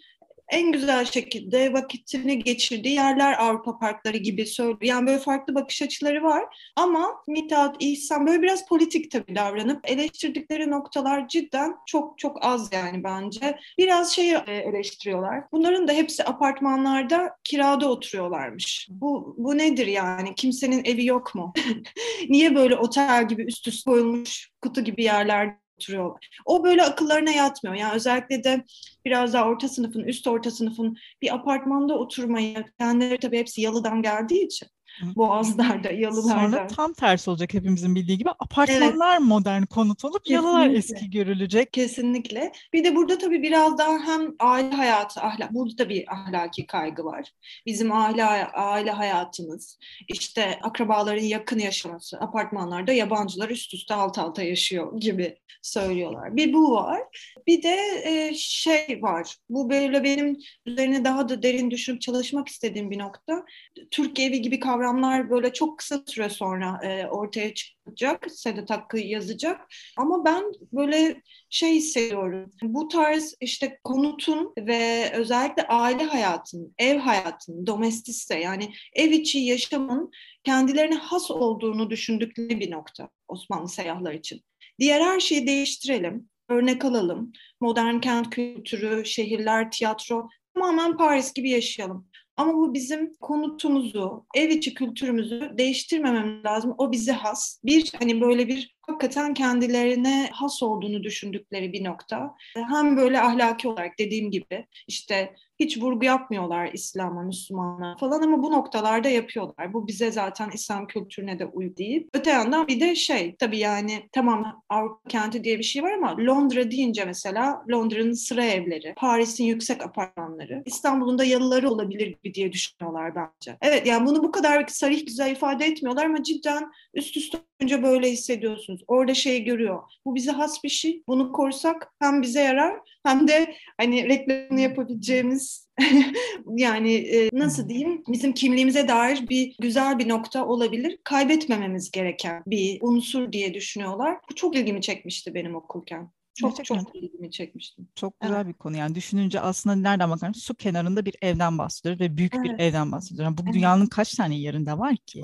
en güzel şekilde vakitini geçirdiği yerler Avrupa parkları gibi söylüyor. Yani böyle farklı bakış açıları var ama Mithat, İhsan böyle biraz politik tabii davranıp eleştirdikleri noktalar cidden çok çok az yani bence. Biraz şeyi e, eleştiriyorlar. Bunların da hepsi apartmanlarda kirada oturuyorlarmış. Bu, bu nedir yani? Kimsenin evi yok mu? Niye böyle otel gibi üst üste koyulmuş kutu gibi yerler oturuyorlar. O böyle akıllarına yatmıyor. Yani özellikle de biraz daha orta sınıfın, üst orta sınıfın bir apartmanda oturmayı, kendileri tabii hepsi yalıdan geldiği için Boğazlar'da, yalılarda. Sonra tam tersi olacak hepimizin bildiği gibi. Apartmanlar evet. modern konut olup Kesinlikle. yalılar eski görülecek. Kesinlikle. Bir de burada tabii biraz daha hem aile hayatı, ahlak, burada da bir ahlaki kaygı var. Bizim aile aile hayatımız, işte akrabaların yakın yaşaması, apartmanlarda yabancılar üst üste alt alta yaşıyor gibi söylüyorlar. Bir bu var. Bir de e, şey var. Bu böyle benim üzerine daha da derin düşünüp çalışmak istediğim bir nokta. Türk evi gibi kavram kavramlar böyle çok kısa süre sonra e, ortaya çıkacak. Sedat Hakkı yazacak. Ama ben böyle şey hissediyorum. Bu tarz işte konutun ve özellikle aile hayatının, ev hayatının, domestisse yani ev içi yaşamın kendilerine has olduğunu düşündükleri bir nokta Osmanlı seyyahlar için. Diğer her şeyi değiştirelim, örnek alalım. Modern kent kültürü, şehirler, tiyatro tamamen Paris gibi yaşayalım. Ama bu bizim konutumuzu, ev içi kültürümüzü değiştirmememiz lazım. O bize has. Bir hani böyle bir hakikaten kendilerine has olduğunu düşündükleri bir nokta. Hem böyle ahlaki olarak dediğim gibi işte hiç vurgu yapmıyorlar İslam'a, Müslümanlığa falan ama bu noktalarda yapıyorlar. Bu bize zaten İslam kültürüne de uygun değil. Öte yandan bir de şey tabii yani tamam Avrupa kenti diye bir şey var ama Londra deyince mesela Londra'nın sıra evleri, Paris'in yüksek apartmanları, İstanbul'un da yalıları olabilir gibi diye düşünüyorlar bence. Evet yani bunu bu kadar sarih güzel ifade etmiyorlar ama cidden üst üste önce böyle hissediyorsunuz. Orada şey görüyor. Bu bize has bir şey. Bunu korsak hem bize yarar hem de hani reklamını yapabileceğimiz yani e, nasıl diyeyim bizim kimliğimize dair bir güzel bir nokta olabilir. Kaybetmememiz gereken bir unsur diye düşünüyorlar. Bu çok ilgimi çekmişti benim okurken. Çok Gerçekten. çok ilgimi çekmiştim. Çok güzel evet. bir konu yani düşününce aslında nereden bakarım su kenarında bir evden bahsediyoruz ve büyük evet. bir evden bahsediyoruz. Yani bu evet. dünyanın kaç tane yerinde var ki?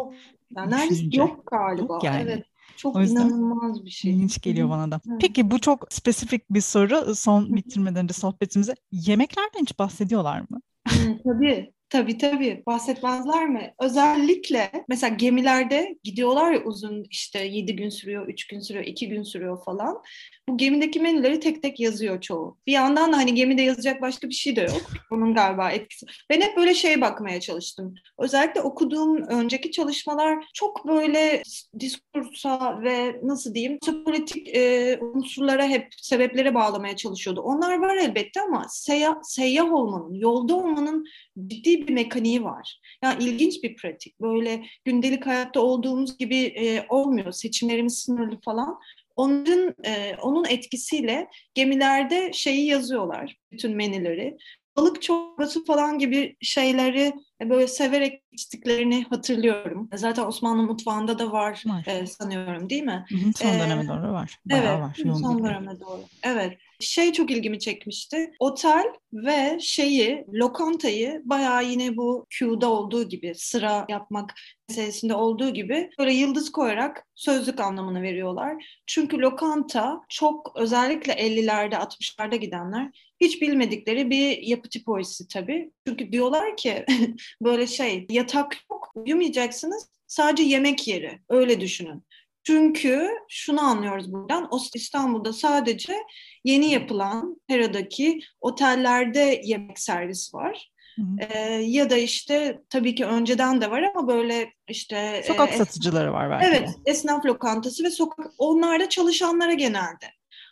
Yani neredeyse yok galiba. Yok yani. Evet. Çok o yüzden inanılmaz bir şey. İlginç geliyor bana da. Evet. Peki bu çok spesifik bir soru. Son bitirmeden de sohbetimize. Yemeklerden hiç bahsediyorlar mı? tabii. Tabii tabii bahsetmezler mi? Özellikle mesela gemilerde gidiyorlar ya uzun işte 7 gün sürüyor, 3 gün sürüyor, 2 gün sürüyor falan. Bu gemideki menüleri tek tek yazıyor çoğu. Bir yandan da hani gemide yazacak başka bir şey de yok. Bunun galiba etkisi. Ben hep böyle şeye bakmaya çalıştım. Özellikle okuduğum önceki çalışmalar çok böyle diskursa ve nasıl diyeyim politik e, unsurlara hep sebeplere bağlamaya çalışıyordu. Onlar var elbette ama seyyah, seyyah olmanın, yolda olmanın ciddi bir mekaniği var. Yani ilginç bir pratik. Böyle gündelik hayatta olduğumuz gibi e, olmuyor. Seçimlerimiz sınırlı falan. Onların e, onun etkisiyle gemilerde şeyi yazıyorlar bütün menüleri. Balık çorbası falan gibi şeyleri böyle severek içtiklerini hatırlıyorum. Zaten Osmanlı mutfağında da var, var. E, sanıyorum değil mi? Hı hı, son ee, döneme doğru var. Bayağı evet, var. Son döneme doğru. Evet. Şey çok ilgimi çekmişti. Otel ve şeyi, lokantayı bayağı yine bu queue'da olduğu gibi sıra yapmak meselesinde olduğu gibi böyle yıldız koyarak sözlük anlamını veriyorlar. Çünkü lokanta çok özellikle 50'lerde 60'larda gidenler hiç bilmedikleri bir yapı tipolojisi tabii. Çünkü diyorlar ki böyle şey yatak yok uyumayacaksınız sadece yemek yeri öyle düşünün. Çünkü şunu anlıyoruz buradan İstanbul'da sadece yeni yapılan Pera'daki otellerde yemek servisi var. Ee, ya da işte tabii ki önceden de var ama böyle işte sokak e, satıcıları var belki. Evet, esnaf lokantası ve sokak onlarda çalışanlara genelde.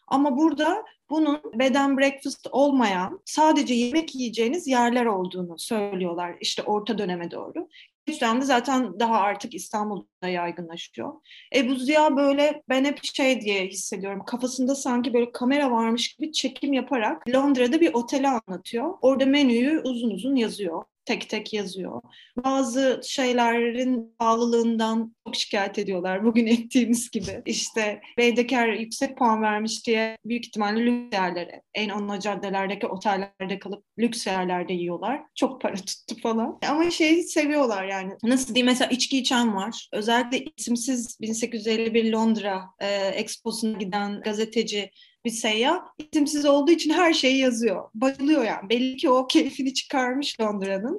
Ama burada bunun beden breakfast olmayan sadece yemek yiyeceğiniz yerler olduğunu söylüyorlar işte orta döneme doğru. Geç dönemde zaten daha artık İstanbul'da yaygınlaşıyor. Ebu Ziya böyle ben hep şey diye hissediyorum. Kafasında sanki böyle kamera varmış gibi çekim yaparak Londra'da bir oteli anlatıyor. Orada menüyü uzun uzun yazıyor tek tek yazıyor. Bazı şeylerin pahalılığından çok şikayet ediyorlar bugün ettiğimiz gibi. İşte Beydeker yüksek puan vermiş diye büyük ihtimalle lüks yerlere, en onunla caddelerdeki otellerde kalıp lüks yerlerde yiyorlar. Çok para tuttu falan. Ama şeyi seviyorlar yani. Nasıl diyeyim mesela içki içen var. Özellikle isimsiz 1851 Londra e, Expo'suna giden gazeteci bir seyyah isimsiz olduğu için her şeyi yazıyor. Bayılıyor yani. Belli ki o keyfini çıkarmış Londra'nın.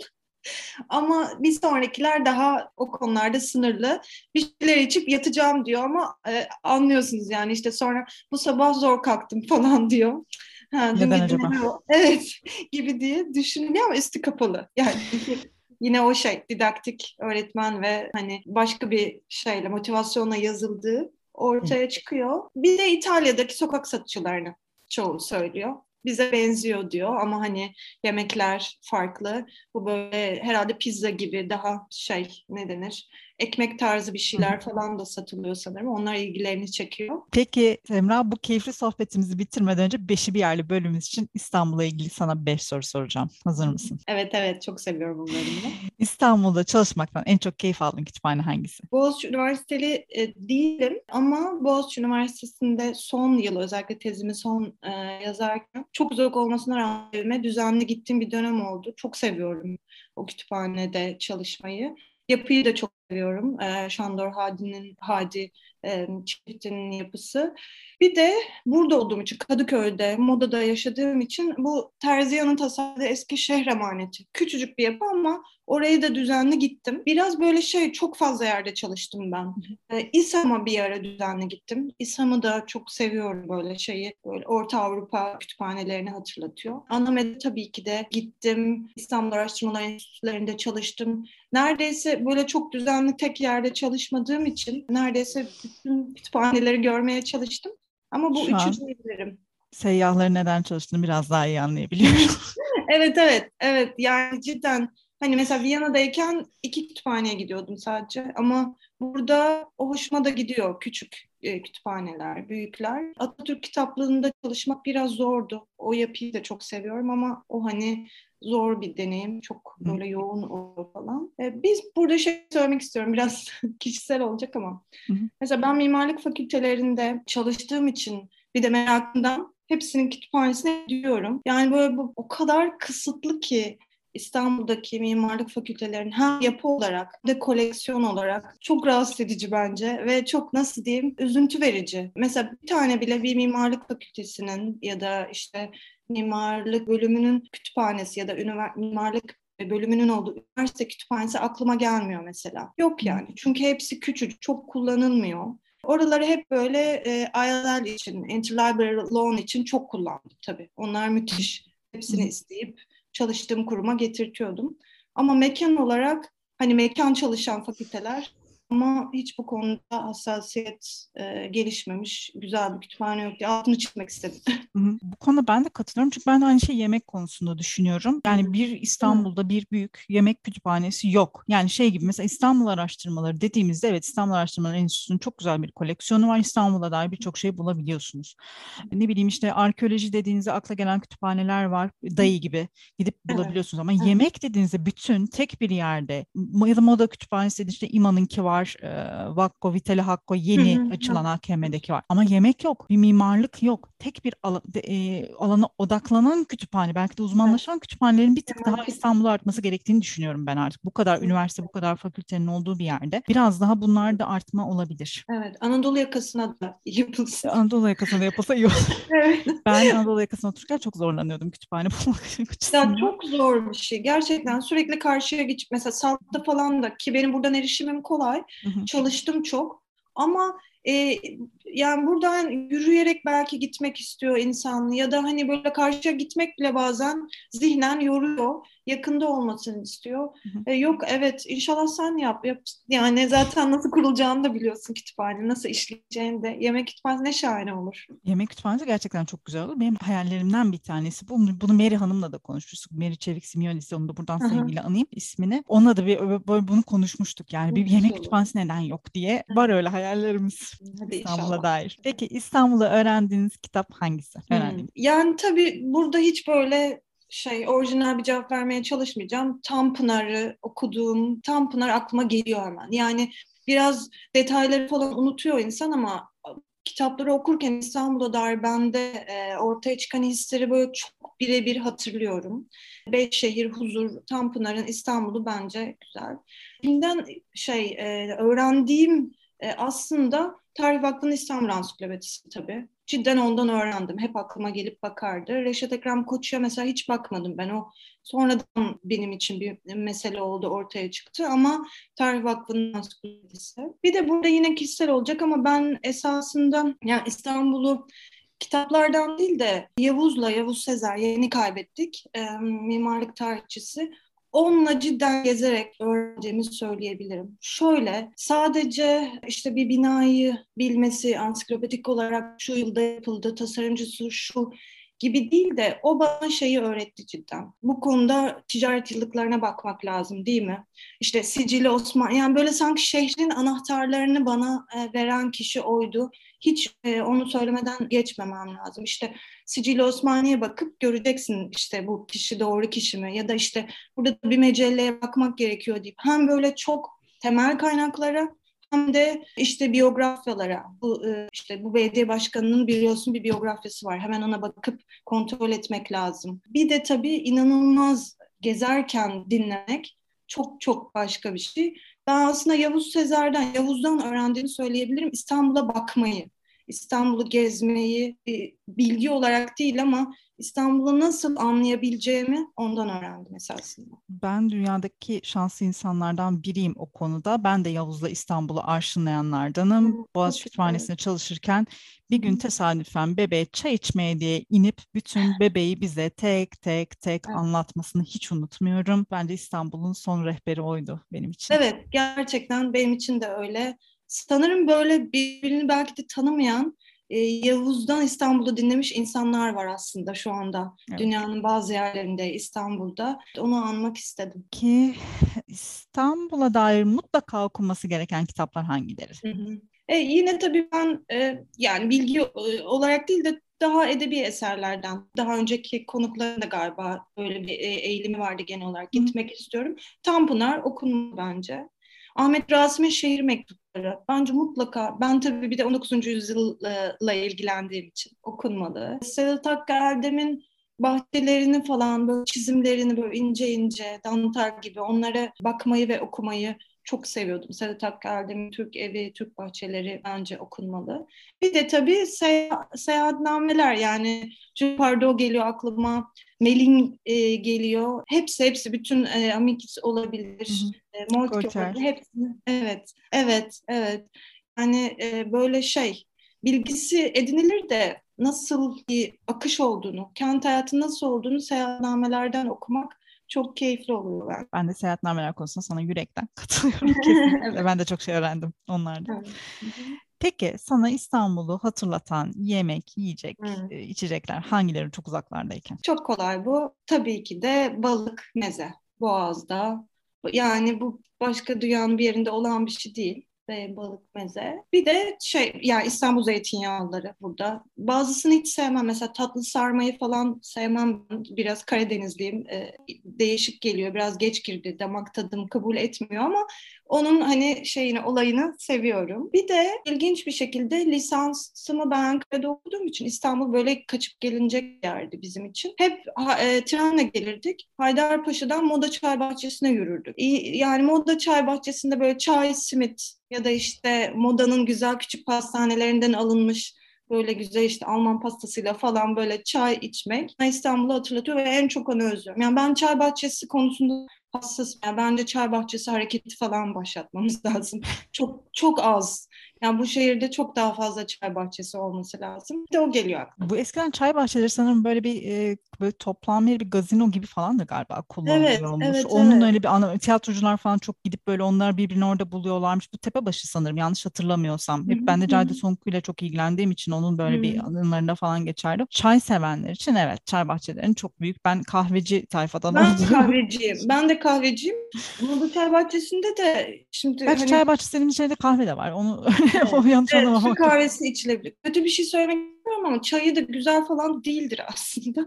ama bir sonrakiler daha o konularda sınırlı. Bir şeyler içip yatacağım diyor ama e, anlıyorsunuz yani işte sonra bu sabah zor kalktım falan diyor. Ha, Neden acaba? Evet gibi diye düşünülüyor ama üstü kapalı. Yani yine o şey didaktik öğretmen ve hani başka bir şeyle motivasyonla yazıldığı ortaya çıkıyor. Bir de İtalya'daki sokak satıcılarını çoğu söylüyor bize benziyor diyor ama hani yemekler farklı. Bu böyle herhalde pizza gibi daha şey ne denir? Ekmek tarzı bir şeyler falan da satılıyor sanırım. Onlar ilgilerini çekiyor. Peki Emrah bu keyifli sohbetimizi bitirmeden önce Beşi bir yerli bölümümüz için İstanbul'la ilgili sana beş soru soracağım. Hazır mısın? Evet evet çok seviyorum bunları. İstanbul'da çalışmaktan en çok keyif aldığın kütüphane hangisi? Boğaziçi Üniversiteli e, değilim ama Boğaziçi Üniversitesi'nde son yıl özellikle tezimi son e, yazarken çok uzak olmasına rağmen düzenli gittiğim bir dönem oldu. Çok seviyorum o kütüphanede çalışmayı. Yapıyı da çok seviyorum. E, Şandor Hadi'nin Hadi e, çiftinin yapısı. Bir de burada olduğum için Kadıköy'de, modada yaşadığım için bu Terziyan'ın tasarladığı eski şehir emaneti. Küçücük bir yapı ama oraya da düzenli gittim. Biraz böyle şey çok fazla yerde çalıştım ben. E, İSAM'a bir ara düzenli gittim. İSAM'ı da çok seviyorum böyle şeyi. Böyle Orta Avrupa kütüphanelerini hatırlatıyor. Anamed'e tabii ki de gittim. İstanbul Araştırmalar Enstitülerinde çalıştım. Neredeyse böyle çok düzenli tek yerde çalışmadığım için neredeyse bütün kütüphaneleri görmeye çalıştım. Ama bu Şu üçü diyebilirim. Seyyahları neden çalıştığını biraz daha iyi anlayabiliyorum. evet evet evet yani cidden hani mesela Viyana'dayken iki kütüphaneye gidiyordum sadece ama burada o hoşuma da gidiyor küçük e, kütüphaneler, büyükler. Atatürk kitaplığında çalışmak biraz zordu. O yapıyı da çok seviyorum ama o hani zor bir deneyim. Çok böyle yoğun oluyor falan. E, biz burada şey söylemek istiyorum. Biraz kişisel olacak ama. Hı hı. Mesela ben mimarlık fakültelerinde çalıştığım için bir de merakımdan hepsinin kütüphanesine gidiyorum. Yani böyle bu o kadar kısıtlı ki İstanbul'daki mimarlık fakültelerinin hem yapı olarak hem de koleksiyon olarak çok rahatsız edici bence ve çok nasıl diyeyim üzüntü verici. Mesela bir tane bile bir mimarlık fakültesinin ya da işte mimarlık bölümünün kütüphanesi ya da mimarlık bölümünün olduğu üniversite kütüphanesi aklıma gelmiyor mesela. Yok yani. Çünkü hepsi küçük, çok kullanılmıyor. Oraları hep böyle e, ILL için, Interlibrary Loan için çok kullandım tabii. Onlar müthiş. Hepsini isteyip çalıştığım kuruma getirtiyordum. Ama mekan olarak hani mekan çalışan fakülteler ama hiç bu konuda hassasiyet e, gelişmemiş, güzel bir kütüphane yok diye altını çıkmak istedim. Bu konuda ben de katılıyorum çünkü ben de aynı şey yemek konusunda düşünüyorum. Yani bir İstanbul'da bir büyük yemek kütüphanesi yok. Yani şey gibi mesela İstanbul araştırmaları dediğimizde evet İstanbul Araştırmaları Enstitüsü'nün çok güzel bir koleksiyonu var. İstanbul'a dair birçok şey bulabiliyorsunuz. Ne bileyim işte arkeoloji dediğinizde akla gelen kütüphaneler var. Dayı gibi gidip bulabiliyorsunuz ama yemek dediğinizde bütün tek bir yerde ya da moda kütüphanesi dediğinizde İman'ınki var var. E, Vakko, Vitali Hakko yeni hı hı, açılan AKM'deki var. Ama yemek yok. Bir mimarlık yok. Tek bir alan, e, alana odaklanan kütüphane, belki de uzmanlaşan evet. kütüphanelerin bir tık evet. daha İstanbul'da artması gerektiğini düşünüyorum ben artık. Bu kadar evet. üniversite, bu kadar fakültenin olduğu bir yerde. Biraz daha bunlar da artma olabilir. Evet. Anadolu yakasına da yapılsın. Anadolu yakasına yapılsa iyi olur. evet. Ben Anadolu yakasına otururken çok zorlanıyordum kütüphane bulmak açısından. Ya çok zor bir şey. Gerçekten sürekli karşıya geçip mesela Salt'ta falan da ki benim buradan erişimim kolay. Çalıştım çok ama e, yani buradan yürüyerek belki gitmek istiyor insan ya da hani böyle karşıya gitmek bile bazen zihnen yoruyor yakında olmasını istiyor. E, yok evet inşallah sen yap. yap. Yani zaten nasıl kurulacağını da biliyorsun kütüphane. Nasıl işleyeceğini de. Yemek kütüphanesi ne şahane olur. Yemek kütüphanesi gerçekten çok güzel olur. Benim hayallerimden bir tanesi. Bunu, bunu Mary Hanım'la da konuşmuştuk. Mary Çevik Simyonis onu da buradan sevgiyle anayım ismini. Onunla da bir böyle bunu konuşmuştuk. Yani bir yemek kütüphanesi neden yok diye. Var öyle hayallerimiz Hadi İstanbul'a inşallah. dair. Peki İstanbul'da öğrendiğiniz kitap hangisi? Hmm. Yani tabii burada hiç böyle şey orijinal bir cevap vermeye çalışmayacağım. Tanpınar'ı okuduğum, Tanpınar aklıma geliyor hemen. Yani biraz detayları falan unutuyor insan ama kitapları okurken İstanbul'a dair bende e, ortaya çıkan hisleri böyle çok birebir hatırlıyorum. Beş şehir, huzur, Tanpınar'ın İstanbul'u bence güzel. Filmden şey e, öğrendiğim e, aslında Tarih Vakfı'nın İstanbul Ansiklopedisi tabii. Cidden ondan öğrendim. Hep aklıma gelip bakardı. Reşat Ekrem Koçu'ya mesela hiç bakmadım ben. O sonradan benim için bir mesele oldu, ortaya çıktı. Ama Tarih Vakfı'nın Ansiklopedisi. Bir de burada yine kişisel olacak ama ben esasında yani İstanbul'u kitaplardan değil de Yavuz'la, Yavuz Sezer yeni kaybettik. E, mimarlık tarihçisi. Onunla cidden gezerek öğrendiğimi söyleyebilirim. Şöyle sadece işte bir binayı bilmesi ansiklopedik olarak şu yılda yapıldı, tasarımcısı şu gibi değil de o bana şeyi öğretti cidden. Bu konuda ticaret yıllıklarına bakmak lazım değil mi? İşte Sicili Osman yani böyle sanki şehrin anahtarlarını bana e, veren kişi oydu. Hiç e, onu söylemeden geçmemem lazım. İşte Sicili Osmaniye bakıp göreceksin işte bu kişi doğru kişi mi ya da işte burada bir mecelleye bakmak gerekiyor deyip hem böyle çok temel kaynaklara hem de işte biyografyalara. Bu e, işte bu belediye başkanının biliyorsun bir biyografyası var. Hemen ona bakıp kontrol etmek lazım. Bir de tabii inanılmaz gezerken dinlemek çok çok başka bir şey. Ben aslında Yavuz Sezer'den, Yavuz'dan öğrendiğimi söyleyebilirim. İstanbul'a bakmayı, İstanbul'u gezmeyi bilgi olarak değil ama İstanbul'u nasıl anlayabileceğimi ondan öğrendim esasında. Ben dünyadaki şanslı insanlardan biriyim o konuda. Ben de Yavuz'la İstanbul'u arşınlayanlardanım. Boğaziçi Kütüphanesi'nde çalışırken bir gün tesadüfen bebeğe çay içmeye diye inip bütün bebeği bize tek tek tek evet. anlatmasını hiç unutmuyorum. Bence İstanbul'un son rehberi oydu benim için. Evet gerçekten benim için de öyle. Sanırım böyle birbirini belki de tanımayan e, Yavuz'dan İstanbul'u dinlemiş insanlar var aslında şu anda. Evet. Dünyanın bazı yerlerinde, İstanbul'da. Onu anmak istedim. Ki İstanbul'a dair mutlaka okunması gereken kitaplar hangileri? Hı hı. E, yine tabii ben e, yani bilgi e, olarak değil de daha edebi eserlerden, daha önceki konukların da galiba böyle bir e, eğilimi vardı genel olarak gitmek Hı. istiyorum. Tanpınar okunmalı bence. Ahmet Rasim'in şehir mektupları bence mutlaka ben tabii bir de 19. yüzyılla ilgilendiğim için okunmalı. Sedat Hakkı Erdem'in bahçelerini falan böyle çizimlerini böyle ince ince dantel gibi onlara bakmayı ve okumayı çok seviyordum. Sedat Hakkı Erdem'in Türk Evi, Türk Bahçeleri bence okunmalı. Bir de tabii seyahat, seyahatnameler yani Pardo geliyor aklıma, Melin e, geliyor. Hepsi hepsi bütün e, Amikis olabilir. E, olabilir. Hepsi. Evet, evet, evet. Yani e, böyle şey bilgisi edinilir de nasıl bir akış olduğunu, kent hayatı nasıl olduğunu seyahatnamelerden okumak çok keyifli oluyor ben. Ben de seyahatnameler konusunda sana yürekten katılıyorum kesinlikle. evet. Ben de çok şey öğrendim onlardan. Evet. Peki sana İstanbul'u hatırlatan yemek, yiyecek, hmm. içecekler hangileri çok uzaklardayken? Çok kolay bu. Tabii ki de balık, meze. Boğaz'da. Yani bu başka dünyanın bir yerinde olan bir şey değil ve balık meze. Bir de şey yani İstanbul zeytinyağlıları burada. Bazısını hiç sevmem. Mesela tatlı sarmayı falan sevmem. Biraz Karadenizliyim. Ee, değişik geliyor. Biraz geç girdi. Damak tadım kabul etmiyor ama onun hani şeyini olayını seviyorum. Bir de ilginç bir şekilde lisansımı ben Ankara'da okuduğum için İstanbul böyle kaçıp gelinecek yerdi bizim için. Hep e, trenle gelirdik. Haydarpaşa'dan Moda Çay Bahçesi'ne yürürdük. Yani Moda Çay Bahçesi'nde böyle çay, simit ya da işte modanın güzel küçük pastanelerinden alınmış böyle güzel işte Alman pastasıyla falan böyle çay içmek İstanbul'u hatırlatıyor ve en çok onu özlüyorum. Yani ben çay bahçesi konusunda hassasım. Yani bence çay bahçesi hareketi falan başlatmamız lazım. çok çok az yani bu şehirde çok daha fazla çay bahçesi olması lazım. Bir de o geliyor aklıma. Bu eskiden çay bahçeleri sanırım böyle bir e, böyle toplam bir gazino gibi falan da galiba kullanılıyormuş. Evet, evet, Onun evet. öyle bir ana, tiyatrocular falan çok gidip böyle onlar birbirini orada buluyorlarmış. Bu Tepebaşı sanırım yanlış hatırlamıyorsam. Hep ben de Cahide Sonku ile çok ilgilendiğim için onun böyle bir anılarında falan geçerdi. Çay sevenler için evet çay bahçelerinin çok büyük. Ben kahveci tayfadan ben oldum. kahveciyim. Ben de kahveciyim. bu çay bahçesinde de şimdi Gerçi hani... çay bahçesinin içinde kahve de var. Onu o yanlış evet, Türk kahvesi içilebilir. Kötü bir şey söylemek istemiyorum ama çayı da güzel falan değildir aslında.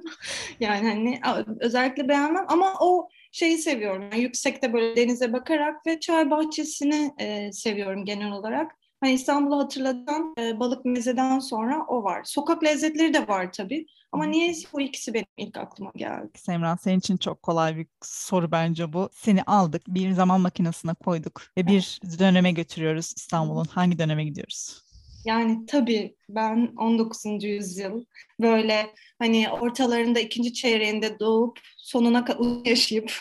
yani hani özellikle beğenmem ama o şeyi seviyorum. Yani yüksekte böyle denize bakarak ve çay bahçesini e, seviyorum genel olarak. Hani İstanbul'u hatırlatan e, balık mezeden sonra o var. Sokak lezzetleri de var tabii. Ama niye bu ikisi benim ilk aklıma geldi? Semran senin için çok kolay bir soru bence bu. Seni aldık, bir zaman makinesine koyduk ve bir döneme götürüyoruz İstanbul'un. Hangi döneme gidiyoruz? Yani tabii ben 19. yüzyıl böyle hani ortalarında ikinci çeyreğinde doğup sonuna kadar yaşayıp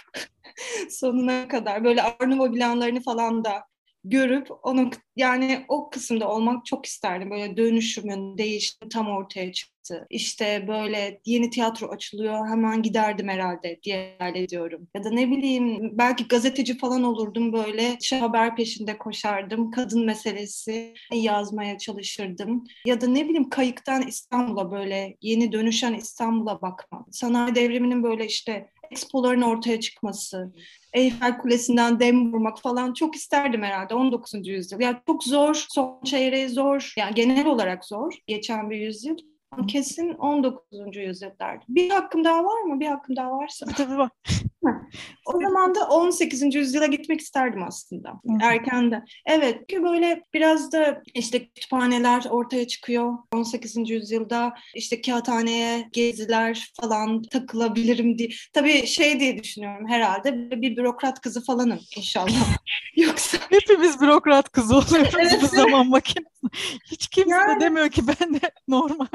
sonuna kadar böyle Arnavo planlarını falan da görüp onu yani o kısımda olmak çok isterdim. Böyle dönüşümün, değişimi tam ortaya çıktı. İşte böyle yeni tiyatro açılıyor hemen giderdim herhalde diye hayal ediyorum. Ya da ne bileyim belki gazeteci falan olurdum böyle şey haber peşinde koşardım. Kadın meselesi yazmaya çalışırdım. Ya da ne bileyim kayıktan İstanbul'a böyle yeni dönüşen İstanbul'a bakmak. Sanayi devriminin böyle işte expoların ortaya çıkması, Eyfel Kulesi'nden dem vurmak falan çok isterdim herhalde 19. yüzyıl. Yani çok zor, son çeyreği zor, yani genel olarak zor geçen bir yüzyıl. Kesin 19. yüzyıl derdim. Bir hakkım daha var mı? Bir hakkım daha varsa. Tabii var. O zaman da 18. yüzyıla gitmek isterdim aslında. Erken de. Evet. Çünkü böyle biraz da işte kütüphaneler ortaya çıkıyor. 18. yüzyılda işte kağıthaneye geziler falan takılabilirim diye. Tabii şey diye düşünüyorum herhalde bir bürokrat kızı falanım inşallah. Yoksa hepimiz bürokrat kızı oluyoruz evet. bu zaman makinesi. Hiç kimse yani... de demiyor ki ben de normal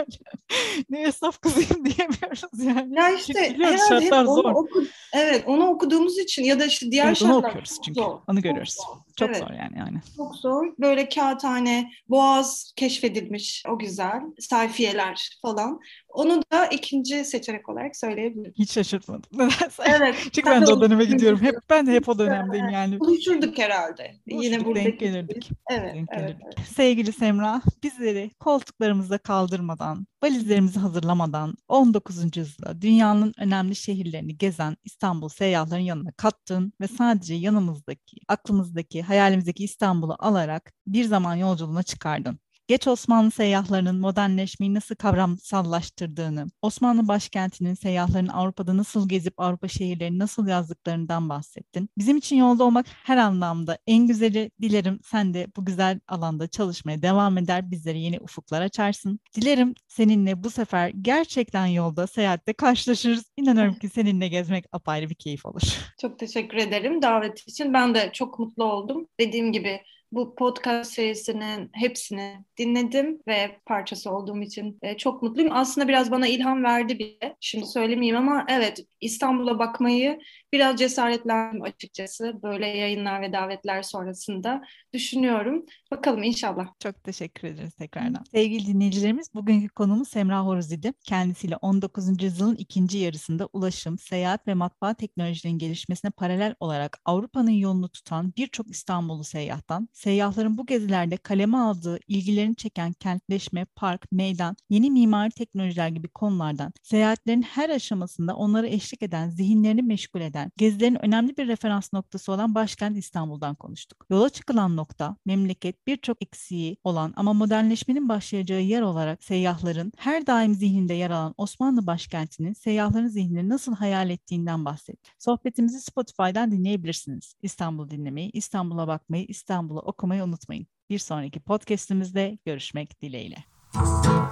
ne esnaf kızıyım diyemiyoruz yani. Ya işte herhalde hep onu zor. Oku, evet onu okuduğumuz için ya da işte diğer evet, şartlar onu okuyoruz çünkü. Zor. Onu görüyoruz. Zor, çok evet. zor yani, yani. Çok zor. Böyle kağıthane, boğaz keşfedilmiş. O güzel. Sayfiyeler falan. Onu da ikinci seçenek olarak söyleyebilirim. Hiç şaşırtmadım. Nedense. Evet. Çünkü ben de o döneme gidiyorum. Hep ben de hep o dönemdeyim yani. Buluşurduk herhalde. Buluşurduk, Yine burada denk gelirdik. Evet, denk evet, gelirdik. evet. Sevgili Semra, bizleri koltuklarımızda kaldırmadan, valizlerimizi hazırlamadan 19. yüzyılda dünyanın önemli şehirlerini gezen İstanbul seyyahların yanına kattın ve sadece yanımızdaki, aklımızdaki, hayalimizdeki İstanbul'u alarak bir zaman yolculuğuna çıkardın geç Osmanlı seyyahlarının modernleşmeyi nasıl kavramsallaştırdığını, Osmanlı başkentinin seyyahların Avrupa'da nasıl gezip Avrupa şehirlerini nasıl yazdıklarından bahsettin. Bizim için yolda olmak her anlamda en güzeli. Dilerim sen de bu güzel alanda çalışmaya devam eder, bizlere yeni ufuklar açarsın. Dilerim seninle bu sefer gerçekten yolda, seyahatte karşılaşırız. İnanıyorum ki seninle gezmek apayrı bir keyif olur. Çok teşekkür ederim davet için. Ben de çok mutlu oldum. Dediğim gibi bu podcast serisinin hepsini dinledim ve parçası olduğum için e, çok mutluyum. Aslında biraz bana ilham verdi bile. Şimdi söylemeyeyim ama evet İstanbul'a bakmayı biraz cesaretlendim açıkçası. Böyle yayınlar ve davetler sonrasında düşünüyorum. Bakalım inşallah. Çok teşekkür ederiz tekrardan. Sevgili dinleyicilerimiz bugünkü konumuz Semra Horuzidi. Kendisiyle 19. yüzyılın ikinci yarısında ulaşım, seyahat ve matbaa teknolojilerinin gelişmesine paralel olarak Avrupa'nın yolunu tutan birçok İstanbullu seyyahtan seyyahların bu gezilerde kaleme aldığı, ilgilerini çeken kentleşme, park, meydan, yeni mimari teknolojiler gibi konulardan seyahatlerin her aşamasında onları eşlik eden, zihinlerini meşgul eden, gezilerin önemli bir referans noktası olan başkent İstanbul'dan konuştuk. Yola çıkılan nokta, memleket birçok eksiği olan ama modernleşmenin başlayacağı yer olarak seyyahların her daim zihninde yer alan Osmanlı başkentinin seyyahların zihnini nasıl hayal ettiğinden bahsettik. Sohbetimizi Spotify'dan dinleyebilirsiniz. İstanbul dinlemeyi, İstanbul'a bakmayı, İstanbul'a okumayı unutmayın. Bir sonraki podcast'imizde görüşmek dileğiyle. Müzik